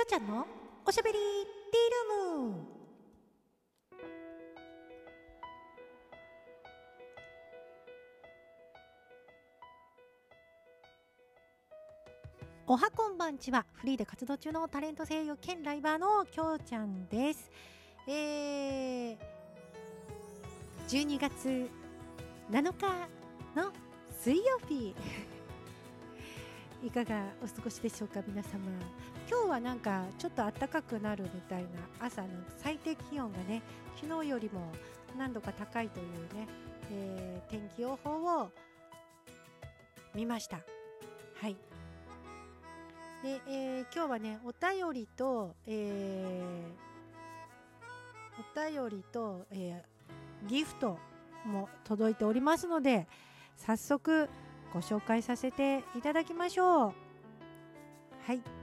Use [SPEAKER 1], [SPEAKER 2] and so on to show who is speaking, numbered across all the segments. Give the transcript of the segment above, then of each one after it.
[SPEAKER 1] きょうちゃんのおしゃべりティールーム。おはこんばんちは。フリーで活動中のタレント声優兼ライバーのきょうちゃんです。えー、12月7日の水曜日。いかがお過ごしでしょうか皆様。今日はなんかちょっと暖かくなるみたいな朝の最低気温がね昨日よりも何度か高いというね、えー、天気予報を見ました。はい。で、えー、今日はねお便りと、えー、お便りと、えー、ギフトも届いておりますので早速ご紹介させていただきましょう。はい。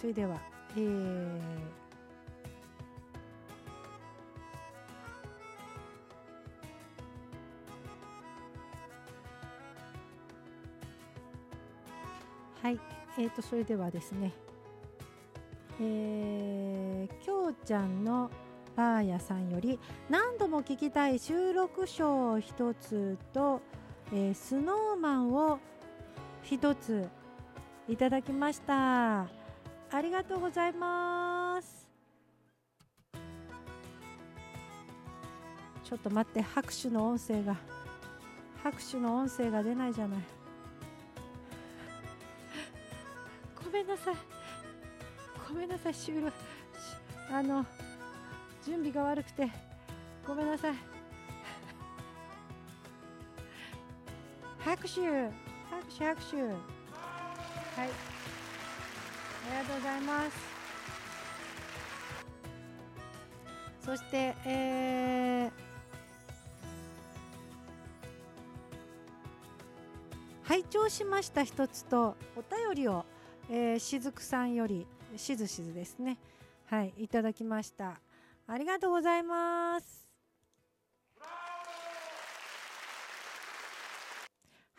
[SPEAKER 1] それではえー、はい、えーと、それではですね、えー、きょうちゃんのバーヤさんより何度も聞きたい収録賞一つと、えー、スノーマンを一ついただきました。ありがとうございます。ちょっと待って拍手の音声が。拍手の音声が出ないじゃない。ごめんなさい。ごめんなさい。収録あの準備が悪くて。ごめんなさい。拍手。拍手拍手。はい。ありがとうございます。そしてえー、拝聴しました一つとお便りを、えー、しずくさんよりしずしずですね。はいいただきました。ありがとうございます。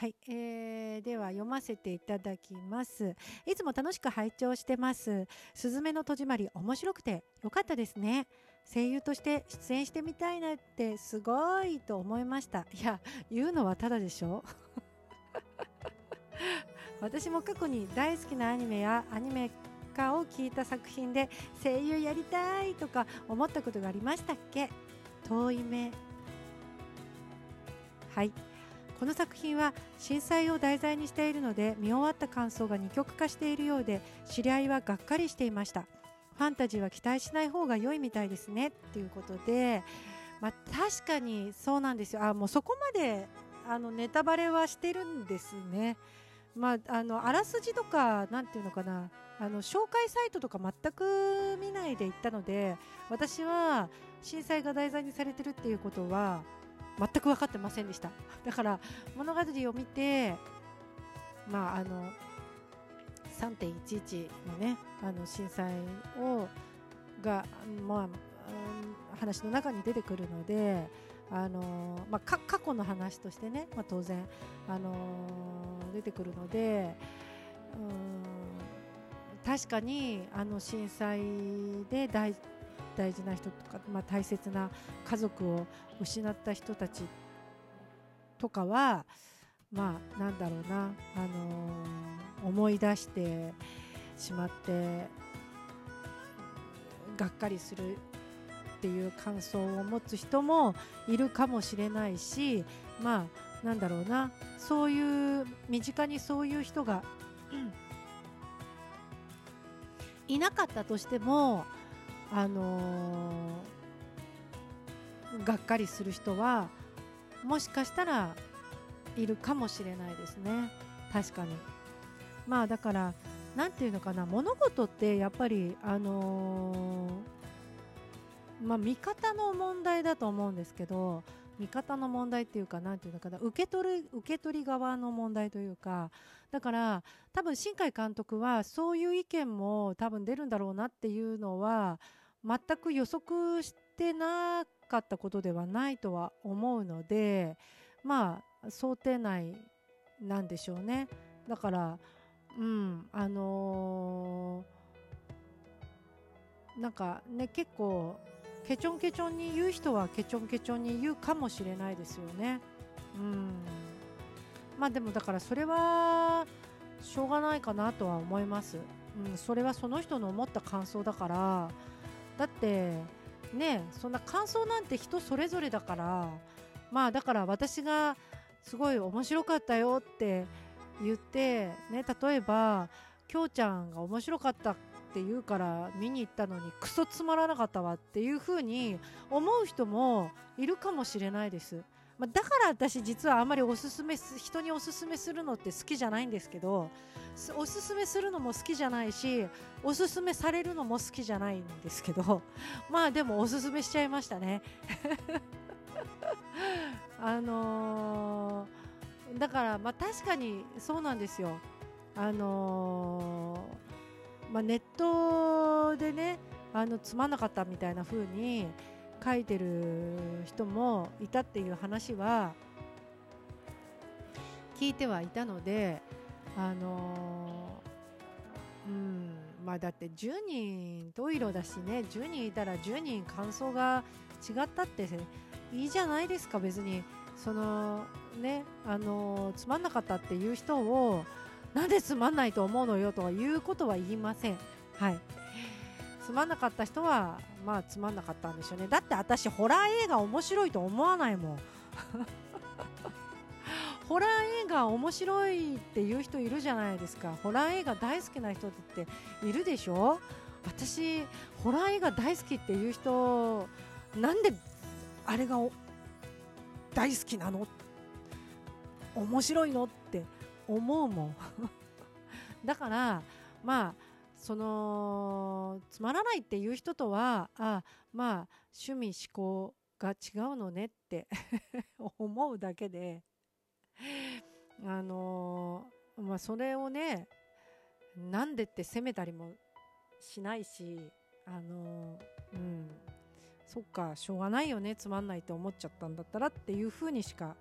[SPEAKER 1] はい、えー、では読ませていただきます。いつも楽しく拝聴してます。すずめの戸締まり面白くてよかったですね。声優として出演してみたいなってすごいと思いました。いや言うのはただでしょ？私も過去に大好きなアニメやアニメ化を聞いた作品で声優やりたいとか思ったことがありましたっけ？遠い目。はい。この作品は震災を題材にしているので見終わった感想が二極化しているようで知り合いはがっかりしていました。ファンタジーは期待しない方が良いみたいですね。っていうことで、まあ、確かにそうなんですよ。あもうそこまであのネタバレはしてるんですね。まあ、あのあらすじとかなんていうのかな。あの紹介サイトとか全く見ないで行ったので私は震災が題材にされてるっていうことは全く分かってませんでした。だから物語を見てまああの3.11のねあの震災をが、まあ、話の中に出てくるのであの、まあ、過去の話としてね、まあ、当然あの出てくるのでうん確かにあの震災で大大事な人とか、まあ、大切な家族を失った人たちとかはまあなんだろうな、あのー、思い出してしまってがっかりするっていう感想を持つ人もいるかもしれないしまあなんだろうなそういう身近にそういう人がいなかったとしてもあのー、がっかりする人はもしかしたらいるかもしれないですね。確かに。まあだからなんていうのかな。物事ってやっぱりあのー、まあ見方の問題だと思うんですけど見方の問題っていうか何て言うのかな受け取る受け取り側の問題というかだから多分新海監督はそういう意見も多分出るんだろうなっていうのは全く予測してなかったことではないとは思うのでまあ想定内なんでしょうね。だからうんあのなんかね結構ケチョンケチョンに言う人はケチョンケチョンに言うかもしれないですよね。うんまあでもだからそれはしょうがないかなとは思います。うん、それはその人の思った感想だからだってねそんな感想なんて人それぞれだからまあだから私がすごい面白かったよって言ってね例えばきょうちゃんが面白かったって言うから見に行ったのにクソつまらなかったわっていう風に思う人もいるかもしれないです。まあ、だから私実はあんまりおすすめ人におすすめするのって好きじゃないんですけどおすすめするのも好きじゃないしおすすめされるのも好きじゃないんですけど まあでもおすすめしちゃいましたね あのー、だからまあ確かにそうなんですよあのー、まあ、ネットでねあのつまんなかったみたいな風に書いてる人もいたっていう話は聞いてはいたのであのうんまあだって10人十色だしね10人いたら10人感想が違ったっていいじゃないですか別に。そのねあのつまんなかったっていう人をなんでつまんないと思うのよとは言うことは言いません。はい。つまんなかった人はまあつまんなかったんでしょうね。だって私ホラー映画面白いと思わないもん。ホラー映画面白いっていう人いるじゃないですか。ホラー映画大好きな人っているでしょ？私ホラー映画大好きっていう人なんであれが大好きなの？面白いの？っ思うもん。だからまあそのつまらないっていう人とはあまあ趣味思考が違うのねって 思うだけで。あのー、まあそれをねなんでって責めたりもしないしあのー、うん。そっかしょうがないよねつまんないって思っちゃったんだったらっていうふうにしか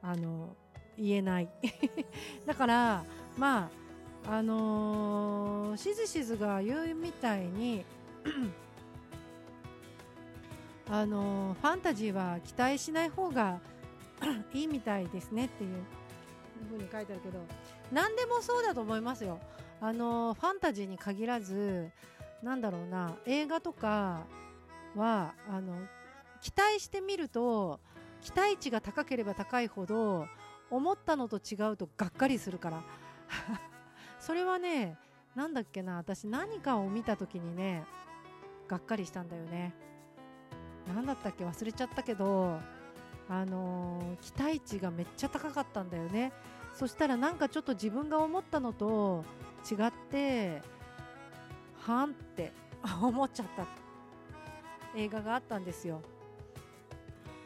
[SPEAKER 1] あのー、言えない だからまああのー、しずしずが言うみたいに あのー、ファンタジーは期待しない方が いいみたいですねっていうふうに書いてあるけど何でもそうだと思いますよ。あのー、ファンタジーに限らずなんだろうな映画とかはあの期待してみると期待値が高ければ高いほど思ったのと違うとがっかりするから。それはねなんだっけな私何かを見た時にねがっかりしたんだよね。何だったっけ忘れちゃったけどあのー、期待値がめっちゃ高かったんだよね。そしたらなんかちょっと自分が思ったのと違ってはんって 思っちゃった。映画があったんですよ。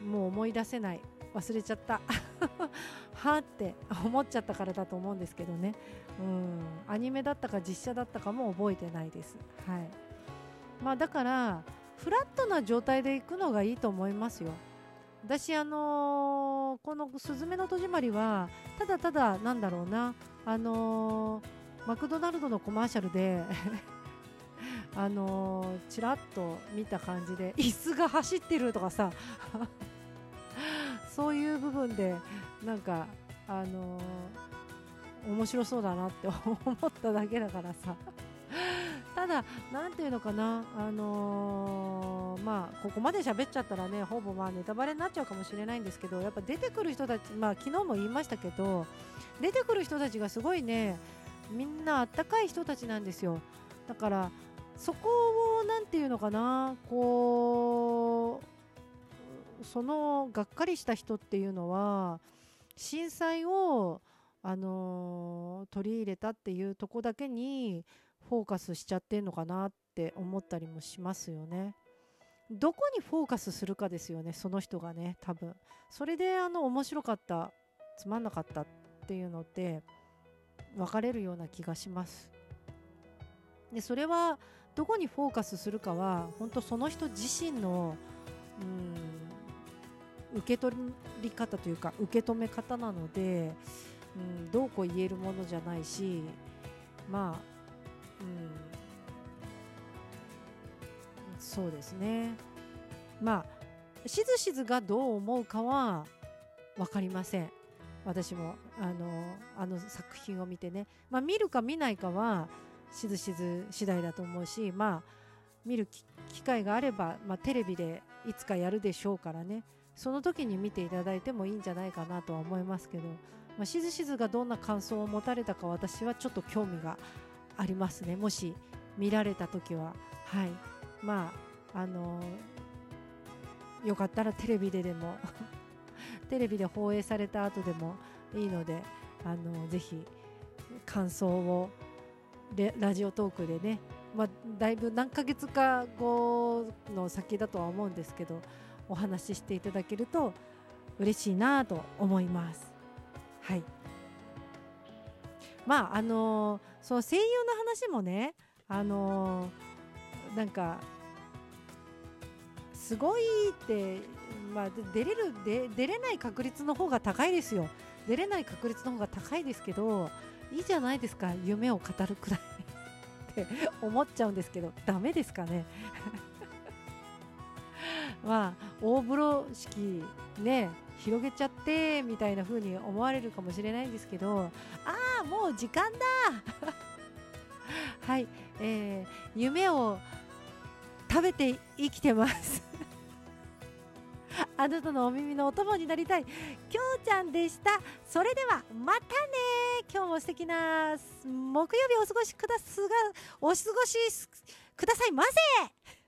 [SPEAKER 1] もう思い出せない。忘れちゃった。はって思っちゃったからだと思うんですけどね。うん。アニメだったか実写だったかも覚えてないです、はい。まあ、だからフラットな状態で行くのがいいと思いますよ。私あのー、この「すずめの戸締まり」はただただなんだろうな。あのー、マクドナルドのコマーシャルで あのー、ちらっと見た感じで椅子が走ってるとかさ。そういう部分でなんかあのー、面白そうだなって思っただけだからさ ただ、なんていうのかな、あのー、まあ、ここまで喋っちゃったらね、ほぼまあネタバレになっちゃうかもしれないんですけど、やっぱ出てくる人たち、まあ、昨日も言いましたけど、出てくる人たちがすごいね、みんなあったかい人たちなんですよ。だから、そこを、なんていうのかな、こう、そのがっかりした人っていうのは、震災を、あの、取り入れたっていうとこだけにフォーカスしちゃってんのかなって思ったりもしますよね。どこにフォーカスするかですよねその人がね多分それであの面白かったつまんなかったっていうのって分かれるような気がしますでそれはどこにフォーカスするかは本当その人自身のうん受け取り方というか受け止め方なので、うん、どうこう言えるものじゃないしまあうん、そうですね。まあしずしずがどう思うかは分かりません。私もあのあの作品を見てね、まあ、見るか見ないかはしずしず次第だと思うしまあ見る機会があれば、まあ、テレビでいつかやるでしょうからね。その時に見ていただいてもいいんじゃないかなとは思いますけど、まあ、しずしずがどんな感想を持たれたか私はちょっと興味がありますね。もし見られた時は。はい。まああのよかったらテレビででも テレビで放映された後でもいいのであのぜひ感想をラジオトークでね、まあ、だいぶ何ヶ月か後の先だとは思うんですけどお話ししていただけると嬉しいなと思います。はい。まああのその声優の話もねあのなんかすごいってまあ、出れるで出れない確率の方が高いですよ。出れない確率の方が高いですけどいいじゃないですか夢を語るくらいって思っちゃうんですけどダメですかね？まあ大風呂敷ね広げちゃってみたいな風に思われるかもしれないんですけどああもう時間だ。はい、えー、夢を食べて生きてます。あなたのお耳のお供になりたい。きょうちゃんでした。それではまたね。今日も素敵な木曜日お過ごしくだすがお過ごしくださいませ。